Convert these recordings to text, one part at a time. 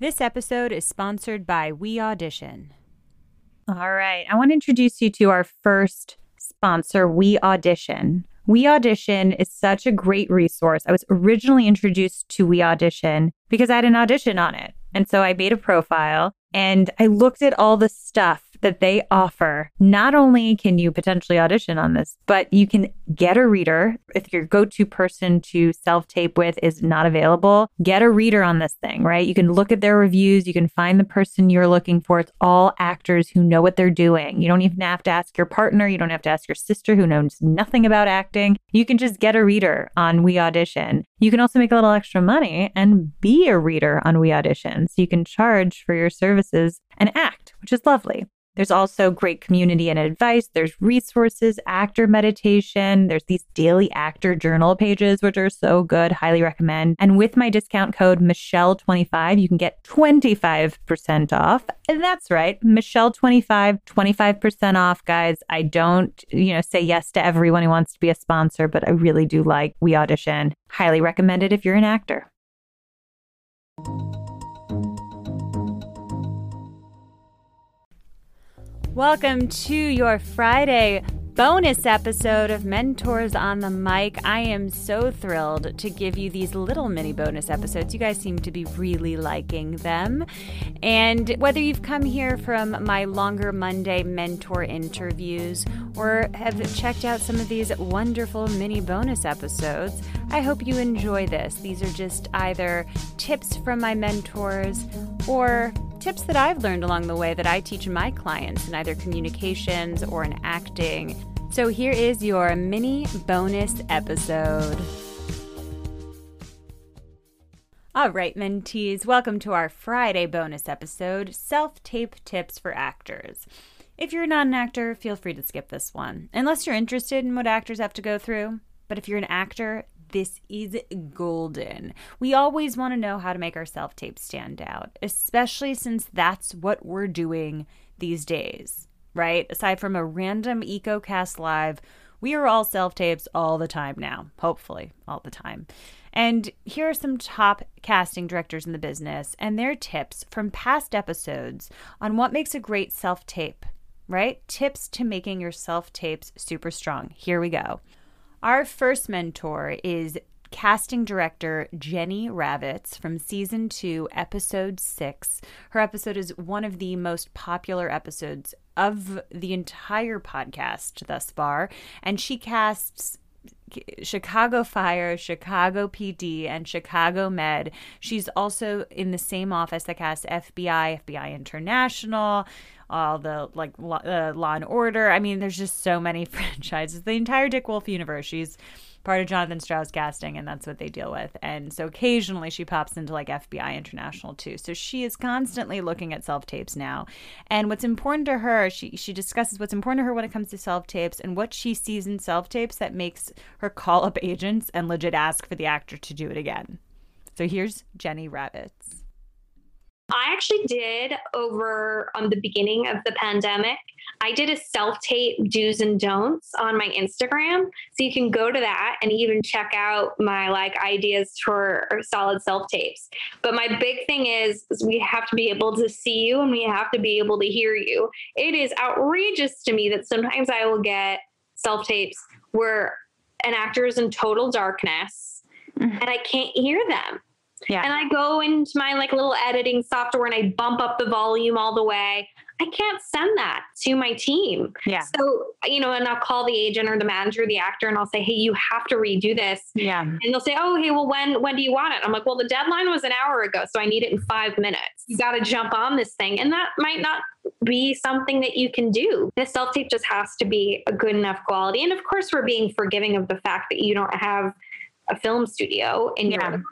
This episode is sponsored by We Audition. All right. I want to introduce you to our first sponsor, We Audition. We Audition is such a great resource. I was originally introduced to We Audition because I had an audition on it. And so I made a profile and I looked at all the stuff that they offer. Not only can you potentially audition on this, but you can get a reader. If your go to person to self tape with is not available, get a reader on this thing, right? You can look at their reviews, you can find the person you're looking for. It's all actors who know what they're doing. You don't even have to ask your partner, you don't have to ask your sister who knows nothing about acting. You can just get a reader on We Audition. You can also make a little extra money and be a reader on We Audition. So you can charge for your services and act, which is lovely. There's also great community and advice. There's resources, actor meditation. There's these daily actor journal pages, which are so good. Highly recommend. And with my discount code Michelle25, you can get 25% off. And that's right, Michelle25, 25% off, guys. I don't, you know, say yes to everyone who wants to be a sponsor, but I really do like We Audition. Highly recommend it if you're an actor. Welcome to your Friday bonus episode of Mentors on the Mic. I am so thrilled to give you these little mini bonus episodes. You guys seem to be really liking them. And whether you've come here from my longer Monday mentor interviews or have checked out some of these wonderful mini bonus episodes, I hope you enjoy this. These are just either tips from my mentors or tips that I've learned along the way that I teach my clients in either communications or in acting. So here is your mini bonus episode. All right, mentees, welcome to our Friday bonus episode Self Tape Tips for Actors. If you're not an actor, feel free to skip this one, unless you're interested in what actors have to go through. But if you're an actor, this is golden. We always want to know how to make our self tape stand out, especially since that's what we're doing these days, right? Aside from a random EcoCast live, we are all self tapes all the time now, hopefully, all the time. And here are some top casting directors in the business and their tips from past episodes on what makes a great self tape, right? Tips to making your self tapes super strong. Here we go. Our first mentor is casting director Jenny Ravitz from season two, episode six. Her episode is one of the most popular episodes of the entire podcast thus far, and she casts Chicago Fire, Chicago PD, and Chicago Med. She's also in the same office that casts FBI, FBI International, all the like uh, Law and Order. I mean, there's just so many franchises. The entire Dick Wolf universe. She's part of Jonathan Strauss casting, and that's what they deal with. And so occasionally she pops into like FBI International too. So she is constantly looking at self tapes now. And what's important to her, she she discusses what's important to her when it comes to self tapes and what she sees in self tapes that makes her call up agents and legit ask for the actor to do it again. So here's Jenny Ravitz. I actually did over on the beginning of the pandemic. I did a self tape do's and don'ts on my Instagram. So you can go to that and even check out my like ideas for solid self tapes. But my big thing is, is we have to be able to see you and we have to be able to hear you. It is outrageous to me that sometimes I will get self tapes where an actor is in total darkness mm-hmm. and I can't hear them. Yeah. And I go into my like little editing software and I bump up the volume all the way. I can't send that to my team. Yeah. So, you know, and I'll call the agent or the manager, or the actor, and I'll say, Hey, you have to redo this. Yeah. And they'll say, Oh, hey, well, when when do you want it? I'm like, Well, the deadline was an hour ago, so I need it in five minutes. You gotta jump on this thing. And that might not be something that you can do. The self tape just has to be a good enough quality. And of course, we're being forgiving of the fact that you don't have a film studio in yeah. your.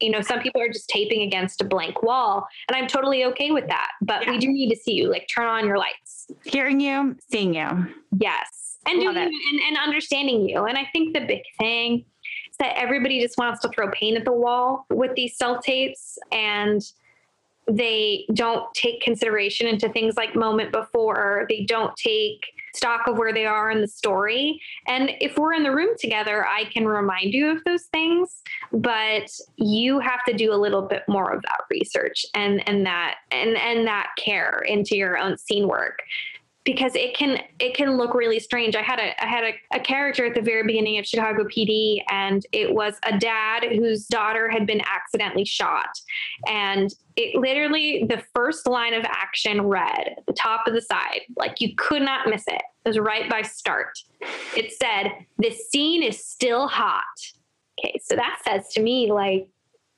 You know, some people are just taping against a blank wall, and I'm totally okay with that. But yeah. we do need to see you. Like, turn on your lights. Hearing you, seeing you. Yes, and doing and, and understanding you. And I think the big thing is that everybody just wants to throw paint at the wall with these self tapes and they don't take consideration into things like moment before they don't take stock of where they are in the story. And if we're in the room together, I can remind you of those things. but you have to do a little bit more of that research and and that and and that care into your own scene work because it can it can look really strange. I had a I had a, a, character at the very beginning of Chicago PD, and it was a dad whose daughter had been accidentally shot, and it literally the first line of action read the top of the side, like you could not miss it. It was right by start. It said, "This scene is still hot." Okay, so that says to me like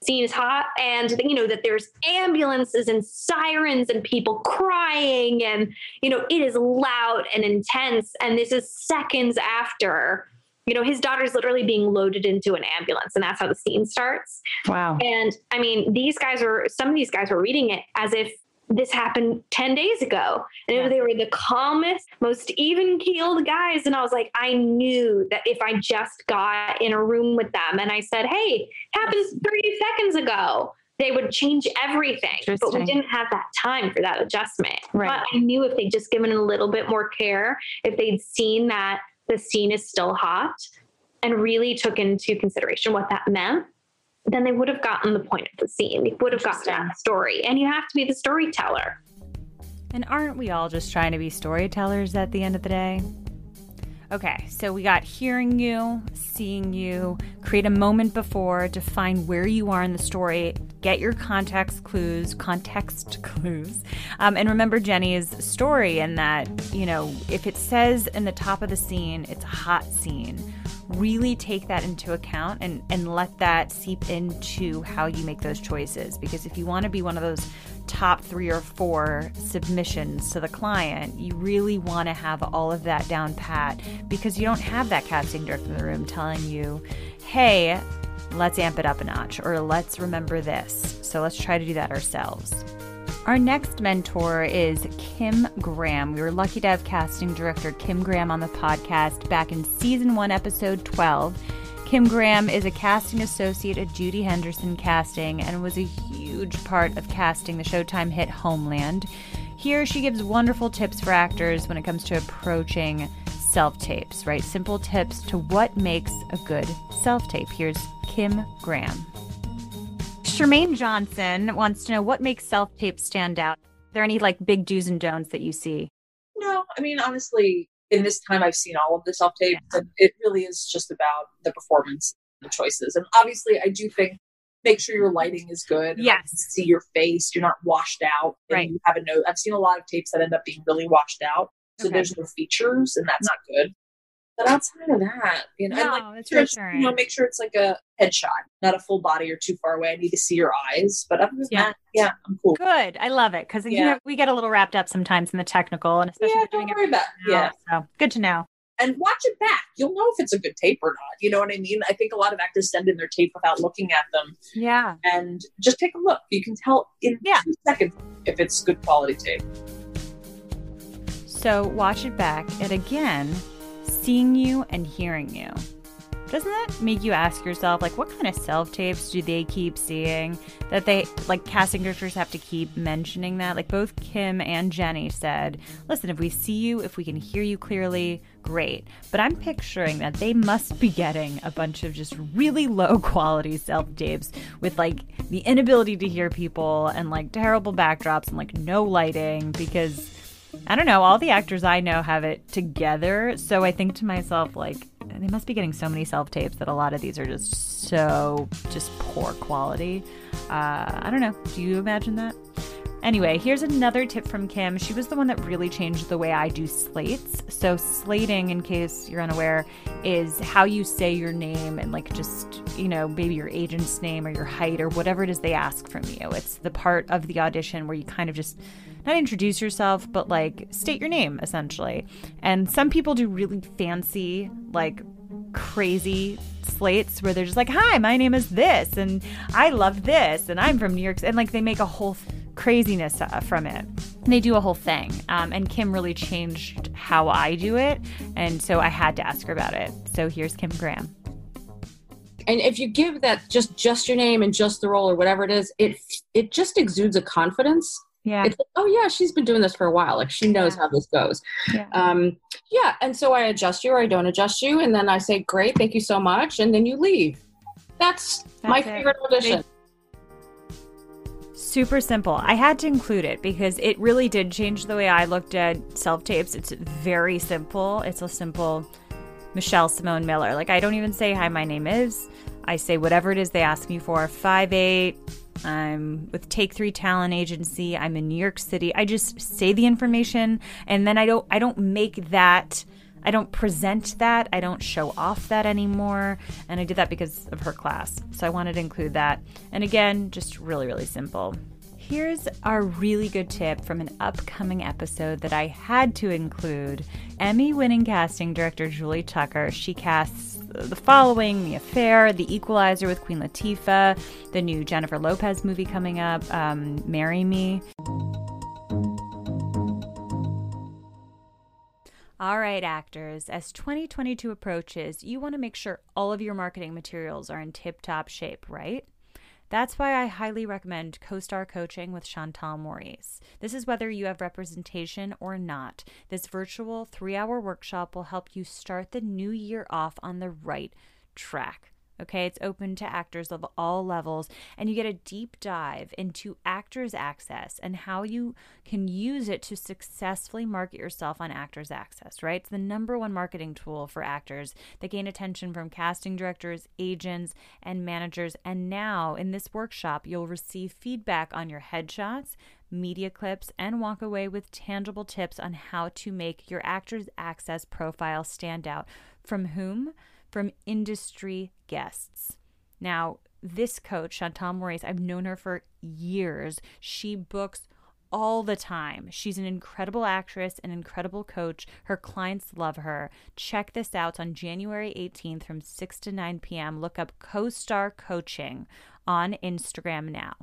scene is hot and you know that there's ambulances and sirens and people crying and you know it is loud and intense. And this is seconds after you know his daughter's literally being loaded into an ambulance and that's how the scene starts. Wow. And i mean these guys were some of these guys were reading it as if this happened 10 days ago. And yeah. they were the calmest, most even keeled guys. And I was like, I knew that if I just got in a room with them and I said, hey, happened 30 seconds ago, they would change everything. But we didn't have that time for that adjustment. Right. But I knew if they'd just given a little bit more care, if they'd seen that the scene is still hot and really took into consideration what that meant, then they would have gotten the point of the scene. They would have gotten that story. And you have to be the storyteller. And aren't we all just trying to be storytellers at the end of the day? Okay, so we got hearing you, seeing you, create a moment before, define where you are in the story, get your context clues, context clues, um, and remember Jenny's story in that, you know, if it says in the top of the scene, it's a hot scene really take that into account and, and let that seep into how you make those choices. Because if you want to be one of those top three or four submissions to the client, you really want to have all of that down pat because you don't have that casting director in the room telling you, hey, let's amp it up a notch or let's remember this. So let's try to do that ourselves. Our next mentor is Kim Graham. We were lucky to have casting director Kim Graham on the podcast back in season one, episode 12. Kim Graham is a casting associate at Judy Henderson Casting and was a huge part of casting the Showtime hit Homeland. Here, she gives wonderful tips for actors when it comes to approaching self tapes, right? Simple tips to what makes a good self tape. Here's Kim Graham. Shermaine Johnson wants to know what makes self tapes stand out. Are there any like big do's and don'ts that you see? No, I mean honestly, in this time I've seen all of the self tapes, and it really is just about the performance, the choices, and obviously I do think make sure your lighting is good. Yes, see your face, you're not washed out. Right. You have a note. I've seen a lot of tapes that end up being really washed out, so okay. there's no features, and that's not good. But outside of that, you know, no, like, reassuring. You know, make sure it's like a headshot, not a full body or too far away. I need to see your eyes. But other than yeah. that, yeah, I'm cool. Good. I love it because yeah. you know we get a little wrapped up sometimes in the technical, and especially yeah, doing it. About, yeah. So good to know. And watch it back. You'll know if it's a good tape or not. You know what I mean? I think a lot of actors send in their tape without looking at them. Yeah. And just take a look. You can tell in yeah. two seconds if it's good quality tape. So watch it back. And again, seeing you and hearing you. Doesn't that make you ask yourself, like, what kind of self tapes do they keep seeing? That they, like, casting directors have to keep mentioning that? Like, both Kim and Jenny said, listen, if we see you, if we can hear you clearly, great. But I'm picturing that they must be getting a bunch of just really low quality self tapes with, like, the inability to hear people and, like, terrible backdrops and, like, no lighting because I don't know. All the actors I know have it together. So I think to myself, like, they must be getting so many self tapes that a lot of these are just so just poor quality. Uh, I don't know. Do you imagine that? Anyway, here's another tip from Kim. She was the one that really changed the way I do slates. So, slating, in case you're unaware, is how you say your name and, like, just, you know, maybe your agent's name or your height or whatever it is they ask from you. It's the part of the audition where you kind of just not introduce yourself, but like state your name essentially. And some people do really fancy, like crazy slates where they're just like, "Hi, my name is this, and I love this, and I'm from New York," and like they make a whole craziness uh, from it. And they do a whole thing. Um, and Kim really changed how I do it, and so I had to ask her about it. So here's Kim Graham. And if you give that just just your name and just the role or whatever it is, it it just exudes a confidence yeah. It's like, oh yeah, she's been doing this for a while. Like she knows yeah. how this goes. Yeah. Um, yeah. And so I adjust you or I don't adjust you. And then I say, great, thank you so much. And then you leave. That's My it. favorite audition. Super simple. I had to include it because it really did change the way I looked at self tapes. It's very simple. It's a simple Michelle Simone Miller. Like I don't even say hi, my name is. I say whatever it is they ask me for. Five eight. I'm with Take Three Talent Agency. I'm in New York City. I just say the information and then I don't I don't make that I don't present that. I don't show off that anymore. And I did that because of her class. So I wanted to include that. And again, just really, really simple. Here's our really good tip from an upcoming episode that I had to include. Emmy winning casting director Julie Tucker. She casts the following The Affair, The Equalizer with Queen Latifah, the new Jennifer Lopez movie coming up, um, Marry Me. All right, actors, as 2022 approaches, you want to make sure all of your marketing materials are in tip top shape, right? That's why I highly recommend co star Coaching with Chantal Maurice. This is whether you have representation or not. This virtual three hour workshop will help you start the new year off on the right track. Okay, it's open to actors of all levels, and you get a deep dive into Actors Access and how you can use it to successfully market yourself on Actors Access, right? It's the number one marketing tool for actors that gain attention from casting directors, agents, and managers. And now, in this workshop, you'll receive feedback on your headshots, media clips, and walk away with tangible tips on how to make your Actors Access profile stand out. From whom? From industry guests. Now, this coach, Chantal Maurice, I've known her for years. She books all the time. She's an incredible actress, an incredible coach. Her clients love her. Check this out on January 18th from 6 to 9 p.m. Look up CoStar Coaching on Instagram now.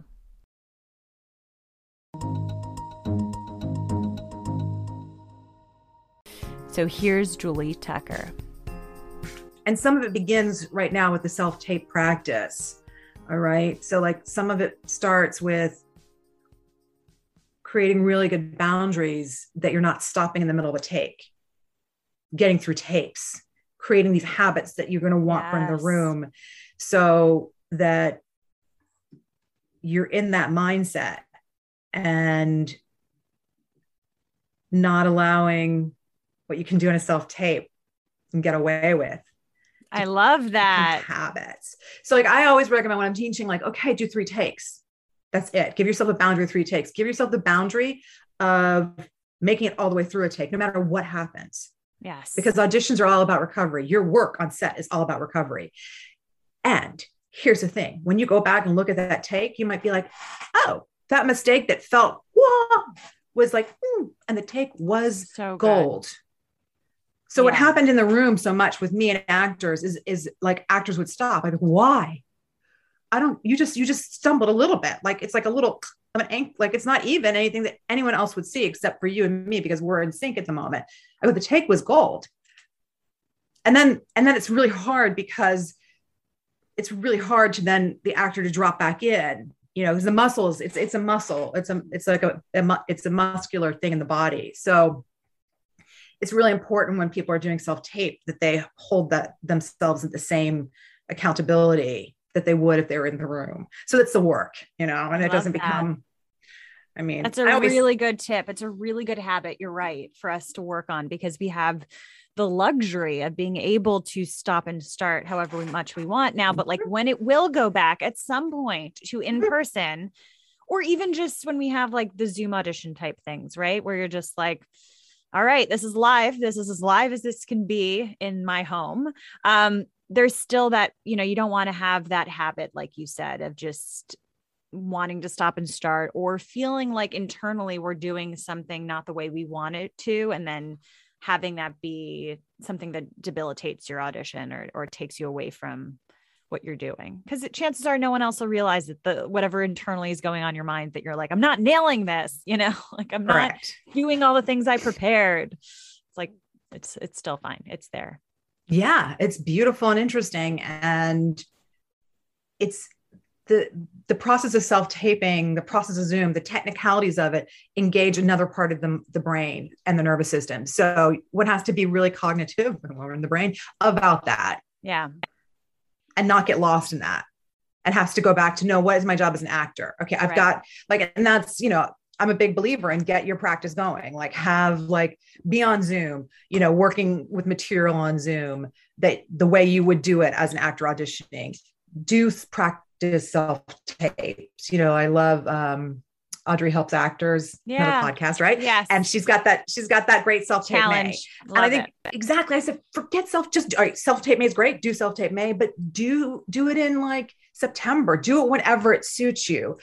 So here's Julie Tucker. And some of it begins right now with the self tape practice. All right? So like some of it starts with creating really good boundaries that you're not stopping in the middle of a take. Getting through tapes. Creating these habits that you're going to want from the room so that you're in that mindset and not allowing what you can do in a self tape and get away with I love that. habits. So like I always recommend when I'm teaching, like, okay, do three takes. That's it. Give yourself a boundary of three takes. Give yourself the boundary of making it all the way through a take, no matter what happens. Yes. Because auditions are all about recovery. Your work on set is all about recovery. And here's the thing when you go back and look at that take, you might be like, oh, that mistake that felt whoa was like, hmm, and the take was so good. So what happened in the room so much with me and actors is is like actors would stop. I'd be like, why? I don't. You just you just stumbled a little bit. Like it's like a little of an ink. Like it's not even anything that anyone else would see except for you and me because we're in sync at the moment. I go, the take was gold. And then and then it's really hard because it's really hard to then the actor to drop back in. You know, because the muscles, it's it's a muscle. It's a it's like a, a mu- it's a muscular thing in the body. So it's really important when people are doing self tape that they hold that themselves at the same accountability that they would if they were in the room. So that's the work, you know, and it doesn't that. become. I mean, That's a I always- really good tip. It's a really good habit. You're right for us to work on because we have the luxury of being able to stop and start however much we want now. But like mm-hmm. when it will go back at some point to in mm-hmm. person, or even just when we have like the Zoom audition type things, right? Where you're just like, all right, this is live. This is as live as this can be in my home. Um, there's still that, you know, you don't want to have that habit, like you said, of just wanting to stop and start or feeling like internally we're doing something not the way we want it to and then having that be something that debilitates your audition or, or takes you away from what you're doing because chances are no one else will realize that the whatever internally is going on in your mind that you're like i'm not nailing this you know? Like i'm not doing all the things i prepared. It's like it's it's still fine. It's there. Yeah it's beautiful and interesting and it's the the process of self-taping the process of zoom the technicalities of it engage another part of the, the brain and the nervous system. So one has to be really cognitive when we're in the brain about that. Yeah and not get lost in that and has to go back to know what is my job as an actor. Okay, I've Right. got like, and that's, you know, I'm a big believer in get your practice going. Like have like be on Zoom, you know, working with material on Zoom that the way you would do it as an actor auditioning. Do practice self tapes. You know, I love um Audrey helps actors, Yeah. podcast, right? Yes. And she's got that, she's got that great self tape challenge. and I think it. exactly. I said, forget self. Just all right. Self tape May is great. Do self tape May, but do do it in like September. Do it whenever it suits you,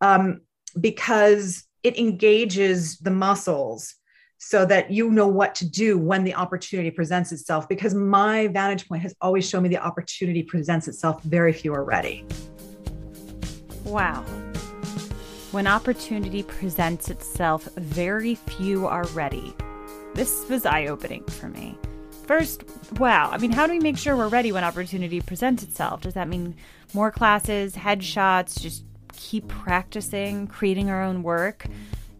um, because it engages the muscles so that you know what to do when the opportunity presents itself. Because my vantage point has always shown me the opportunity presents itself. Very few are ready. Wow. When opportunity presents itself, very few are ready. This was eye opening for me. First, wow. I mean, how do we make sure we're ready when opportunity presents itself? Does that mean more classes, headshots, just keep practicing, creating our own work?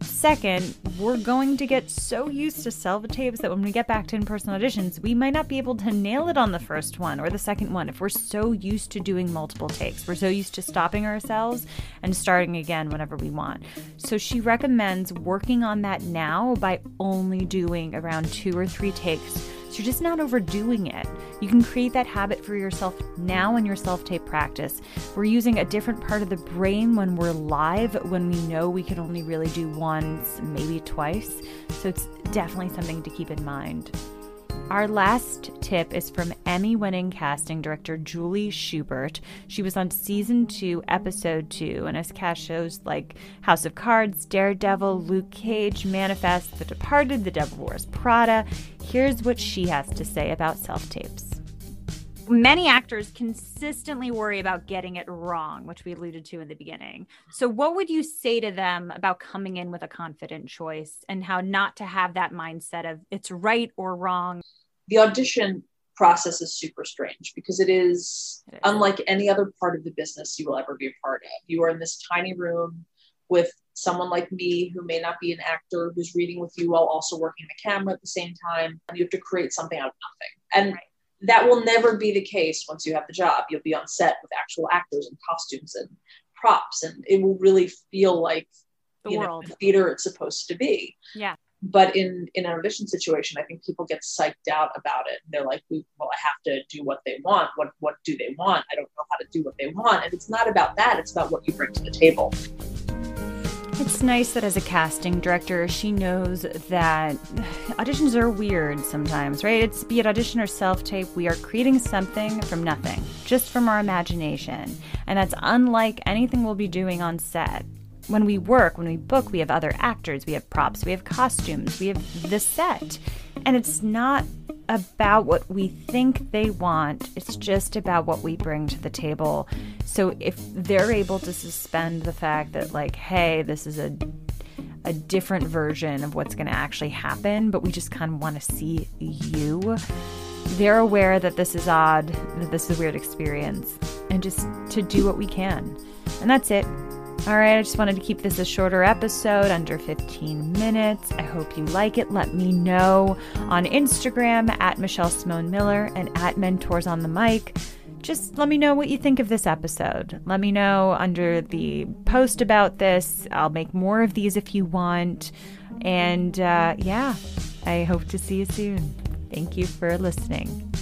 Second, we're going to get so used to self tapes that when we get back to in person auditions, we might not be able to nail it on the first one or the second one if we're so used to doing multiple takes. We're so used to stopping ourselves and starting again whenever we want. So she recommends working on that now by only doing around two or three takes. So you're just not overdoing it. You can create that habit for yourself now in your self tape practice. We're using a different part of the brain when we're live, when we know we can only really do once, maybe twice. So it's definitely something to keep in mind. Our last tip is from Emmy winning casting director Julie Schubert. She was on season two, episode two, and has cast shows like House of Cards, Daredevil, Luke Cage, Manifest, The Departed, The Devil Wears Prada. Here's what she has to say about self tapes. Many actors consistently worry about getting it wrong, which we alluded to in the beginning. So, what would you say to them about coming in with a confident choice and how not to have that mindset of it's right or wrong? the audition process is super strange because it is It is. unlike any other part of the business you will ever be a part of. You are in this tiny room with someone like me who may not be an actor who's reading with you while also working the camera at the same time. And you have to create something out of nothing. And Right. That will never be the case once you have the job. You'll be on set with actual actors and costumes and props, and it will really feel like The you know, the theater it's supposed to be. Yeah. but in in an audition situation i think people get psyched out about it. They're like well i have to do what they want. What what do they want? I don't know how to do what they want. And it's not about that. It's about what you bring to the table It's nice that as a casting director, she knows that auditions are weird sometimes, right? It's be it audition or self tape, we are creating something from nothing, just from our imagination. And that's unlike anything we'll be doing on set. When we work, when we book, we have other actors, we have props, we have costumes, we have the set. And it's not about what we think they want, it's just about what we bring to the table. So if they're able to suspend the fact that, like, hey, this is a a different version of what's going to actually happen, but we just kind of want to see you. They're aware that this is odd, that this is a weird experience, and just to do what we can. And that's it. All right, I just wanted to keep this a shorter episode, under 15 minutes. I hope you like it. Let me know on Instagram at Michelle Simone Miller and at Mentors on the Mic. Just let me know what you think of this episode. Let me know under the post about this. I'll make more of these if you want. And uh, yeah, I hope to see you soon. Thank you for listening.